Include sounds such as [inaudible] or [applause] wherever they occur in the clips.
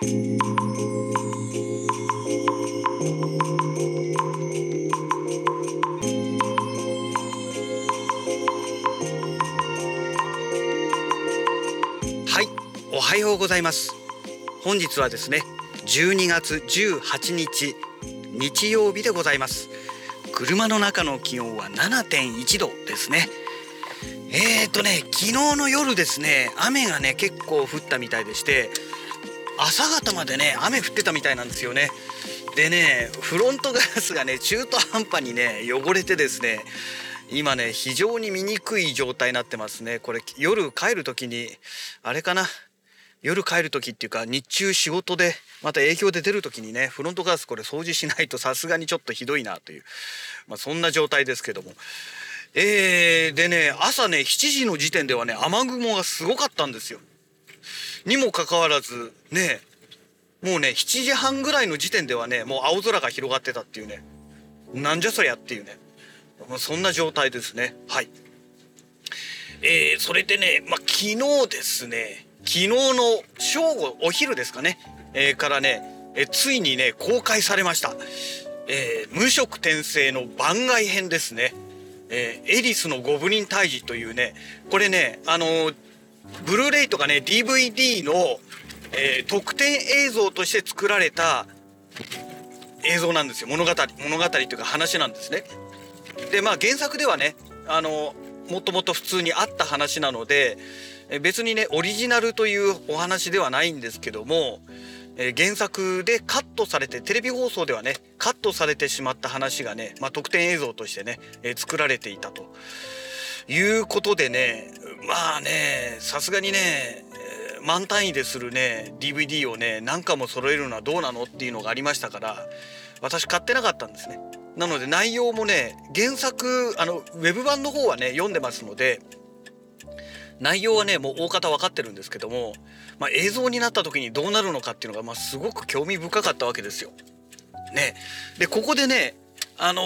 はいおはようございます。本日はですね12月18日日曜日でございます。車の中の気温は7.1度ですね。えーとね昨日の夜ですね雨がね結構降ったみたいでして朝方までね雨降ってたみたいなんですよね。でねフロントガラスがね中途半端にね汚れてですね今ね非常に見にくい状態になってますね。これ夜帰る時にあれかな？夜帰る時っていうか日中仕事でまた影響で出る時にねフロントガラスこれ掃除しないとさすがにちょっとひどいなという、まあ、そんな状態ですけども。えー、でね朝ね7時の時点ではね雨雲がすごかったんですよ。にもかかわらずねもうね7時半ぐらいの時点ではねもう青空が広がってたっていうね。なんじゃそりゃっていうね。そんな状態ですね。はい。えー、それでね、まあ、昨日ですね昨日の正午お昼ですかね、えー、からね、えー、ついにね公開されました、えー、無色転生の番外編ですね、えー、エリスのゴブリン退治というねこれねあの、ブルーレイとかね DVD の、えー、特典映像として作られた映像なんですよ。物語物語というか話なんですね。でまあ原作ではねあのもともと普通にあった話なので別にねオリジナルというお話ではないんですけども、え原作でカットされてテレビ放送ではねカットされてしまった話がね、まあ、特典映像としてね、え作られていたということでねまあねさすがにね満単位でするね DVD をね何回も揃えるのはどうなのっていうのがありましたから私買ってなかったんですね。なので内容もね原作あのウェブ版の方はね読んでますので内容はねもう大方分かってるんですけども、まあ、映像になった時にどうなるのかっていうのが、まあ、すごく興味深かったわけですよ。ね、でここでねあのー、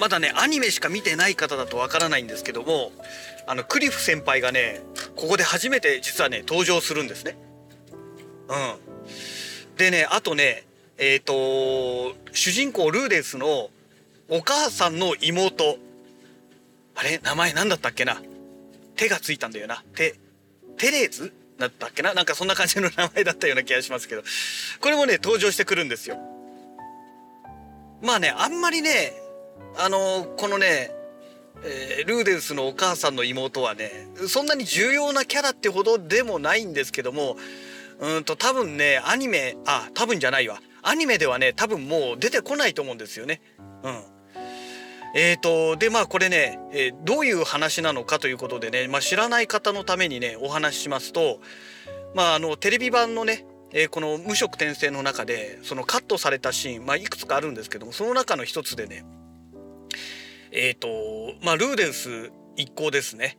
まだねアニメしか見てない方だとわからないんですけどもあのクリフ先輩がねここで初めて実はね登場するんですね。うん、でねあとねえっ、ー、と主人公ルーデスのお母さんの妹あれ？名前何だったっけな？手がついたんだよな。手、テレーズだったっけな？なんかそんな感じの名前だったような気がしますけど。これもね、登場してくるんですよ。まあね、あんまりね、あのこのね、えー、ルーデンスのお母さんの妹はね、そんなに重要なキャラってほどでもないんですけども、うんと多分ね、アニメ、あ、多分じゃないわ。アニメではね、多分もう出てこないと思うんですよね。うん。えーと、でまあこれね、えー、どういう話なのかということでね、まあ、知らない方のためにねお話ししますと、まあ、あのテレビ版のね、えー、この「無色転生」の中でそのカットされたシーン、まあ、いくつかあるんですけどもその中の一つでねえっ、ー、とまあルーデンス一行ですね、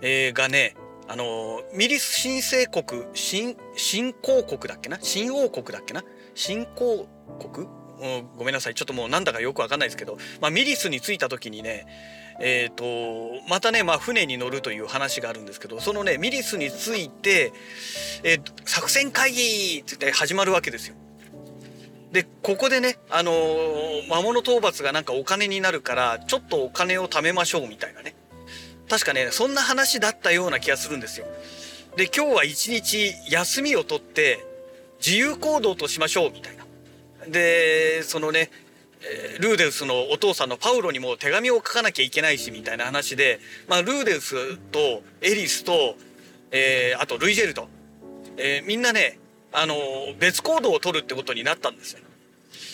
えー、がねあのミリス新生国新新興国だっけな？新王国だっけな？新興国？ごめんなさい。ちょっともうなんだかよくわかんないですけど、まあ、ミリスに着いた時にねえーと、またね、まあ、船に乗るという話があるんですけどそのねミリスに着いて、えー、作戦会議って言って始まるわけですよ。でここでね、あのー、魔物討伐がなんかお金になるからちょっとお金を貯めましょうみたいなね確かねそんな話だったような気がするんですよ。で今日は一日休みを取って自由行動としましょうみたいな。でそのねルーデンスのお父さんのパウロにも手紙を書かなきゃいけないしみたいな話で、まあ、ルーデンスとエリスと、えー、あとルイジェルト、えー、みんなね、あの別行動を取るってことになったんですよ。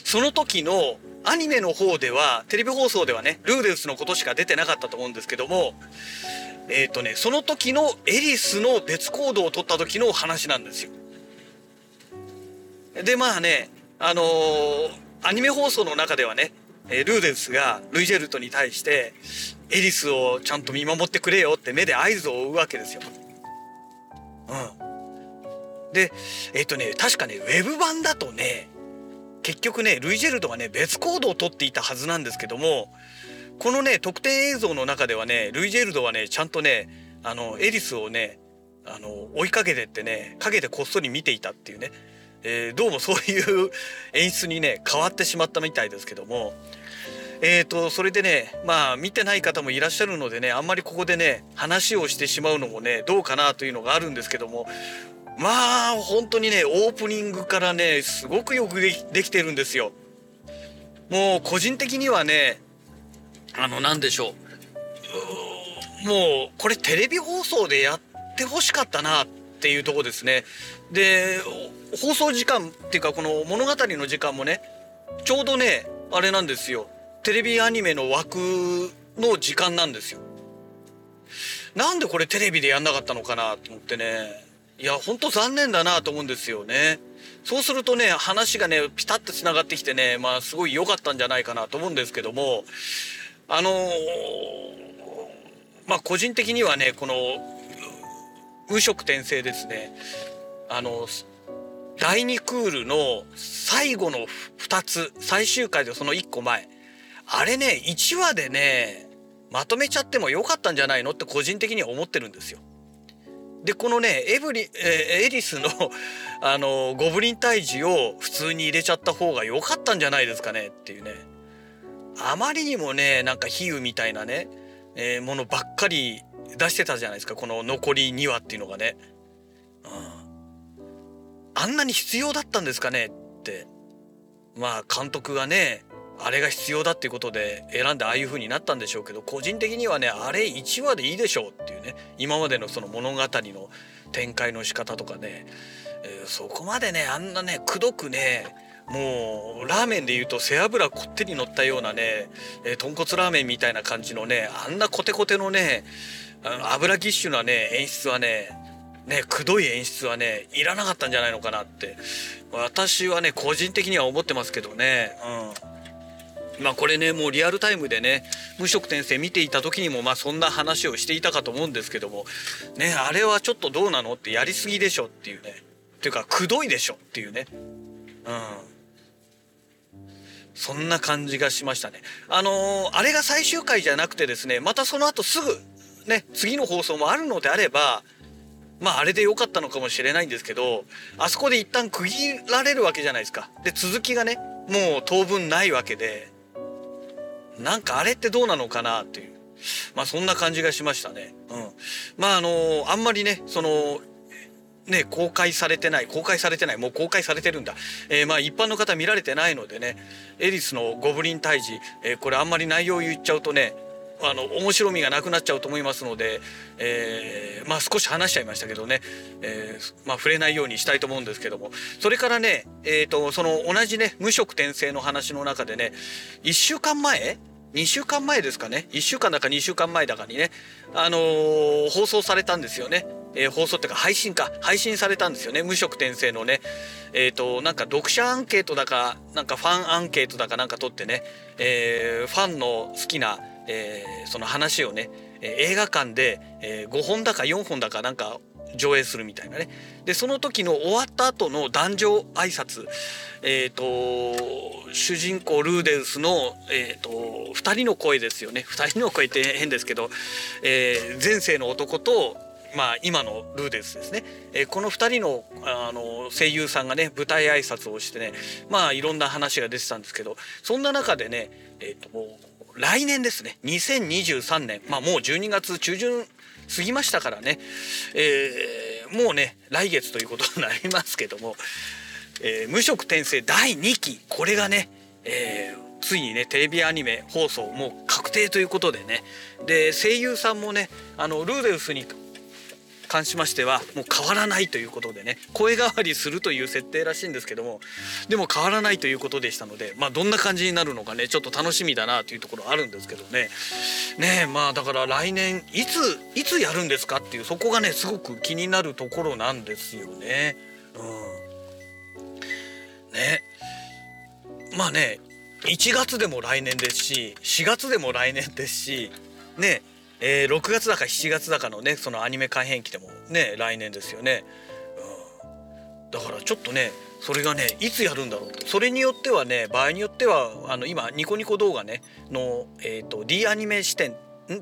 その時のアニメの方ではテレビ放送ではねルーデンスのことしか出てなかったと思うんですけどもえっ、ー、とねその時のエリスの別行動を取った時の話なんですよ。でまあねあのー、アニメ放送の中ではね、えルーデンスがルイジェルトに対してエリスをちゃんと見守ってくれよって目で合図を追うわけですよ。うん。で、えっ、ー、とね、確かね、ウェブ版だとね、結局ね、ルイジェルトがね、別行動をとっていたはずなんですけども、このね、特典映像の中ではね、ルイジェルトはね、ちゃんとね、あの、エリスをね、あの、追いかけてってね、陰でこっそり見ていたっていうね、えー、どうもそういう [laughs] 演出にね変わってしまったみたいですけども。えーと、それでねまあ見てない方もいらっしゃるのでねあんまりここでね話をしてしまうのもねどうかなというのがあるんですけどもまあ本当にねオープニングからねすごくよくできてるんですよ。もう個人的にはねあの何でしょうもうこれテレビ放送でやってほしかったなっていうとこですね。で放送時間っていうかこの物語の時間もねちょうどねあれなんですよテレビアニメの枠の時間なんですよ。なんでこれテレビでやんなかったのかなと思ってねいやほんと残念だなと思うんですよね。そうするとね話がねピタッとつながってきてねまあすごい良かったんじゃないかなと思うんですけどもあのー、まあ個人的にはねこの無色転生ですねあの第2クールの最後の2つ最終回でその1個前あれね1話でねまとめちゃってもよかったんじゃないのって個人的には思ってるんですよ。でこのねエブリ、えー、エリスの [laughs] あのゴブリン退治を普通に入れちゃった方が良かったんじゃないですかねっていうね。あまりにもねなんか比喩みたいなね、えー、ものばっかり出してたじゃないですかこの残り2話っていうのがね、うん、あんなに必要だったんですかねって。まあ監督がねあれが必要だっていうことで選んでああいう風になったんでしょうけど個人的にはねあれ1話でいいでしょうっていうね今までのその物語の展開の仕方とかね、えー、そこまでねあんなねくどくねもうラーメンでいうと背脂こってり乗ったようなね、えー、豚骨ラーメンみたいな感じのねあんなコテコテのね油ぎっしゅなね演出はねねくどい演出はねいらなかったんじゃないのかなって私はね個人的には思ってますけどねうん。まあこれねもうリアルタイムでね無職転生見ていた時にもまあそんな話をしていたかと思うんですけどもねあれはちょっとどうなのってやりすぎでしょっていうね。っていうかくどいでしょっていうね。うん。そんな感じがしましたね。あのー、あれが最終回じゃなくてですねまたその後すぐね次の放送もあるのであればまああれで良かったのかもしれないんですけどあそこで一旦区切られるわけじゃないですか。で続きがねもう当分ないわけでなんかあれってどうなのかなっていう。まあそんな感じがしましたね。うん、まああのあんまりねそのね、公開されてない公開されてないもう公開されてるんだ、えー、まあ一般の方見られてないのでねエリスのゴブリン退治、えー、これあんまり内容言っちゃうとねあの面白みがなくなっちゃうと思いますので、えー、まあ少し話しちゃいましたけどね、えー、まあ触れないようにしたいと思うんですけども。それからねえっ、ー、とその同じね無色転生の話の中でね1週間前2週間前ですかね。1週間だか2週間前だかにね。あのー、放送されたんですよね、えー、放送っていうか配信か。配信されたんですよね。無色転生のね。えっ、ー、となんか読者アンケートだかなんかファンアンケートだかなんか取ってね、えファンの好きな、えその話をね。映画館で、え5本だか4本だかなんか上映するみたいなね。でその時の終わった後の壇上挨拶えっ、ー、と主人公ルーデウスの、えーと、2人の声ですよね。2人の声って変ですけど、えー、前世の男とまあ、今のルーデウスですね、えー、この2人のあの声優さんがね舞台挨拶をしてねまあいろんな話が出てたんですけどそんな中でね、えーと、と来年ですね。2023年。まあもう12月中旬過ぎましたからね、えー、もうね来月ということになりますけども、えー、無職転生第2期。これがね、えー、ついにねテレビアニメ放送もう確定ということでね。で声優さんもねあのルーデウスに関しましてはもう変わらないということでね声変わりするという設定らしいんですけどもでも変わらないということでしたのでまあどんな感じになるのかねちょっと楽しみだなというところあるんですけどね。ねまあだから来年いついつやるんですかっていうそこがねすごく気になるところなんですよね。うん、ね。まあね1月でも来年ですし4月でも来年ですしね。えー、6月だか7月だかのねそのアニメ改編期でもね来年ですよね、うん、だからちょっとねそれがねいつやるんだろうと。それによってはね場合によってはあの今ニコニコ動画ねの、えーと、D アニメ視点。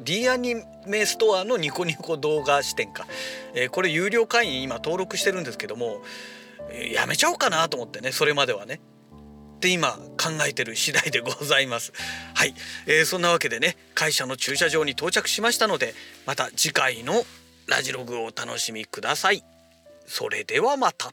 D アニメストアのニコニコ動画視点か、えー、これ有料会員今登録してるんですけどもやめちゃおうかなと思ってねそれまではね。って今考えてる次第でございます。はい、えー、そんなわけでね会社の駐車場に到着しましたのでまた次回のラジログをお楽しみください。それではまた。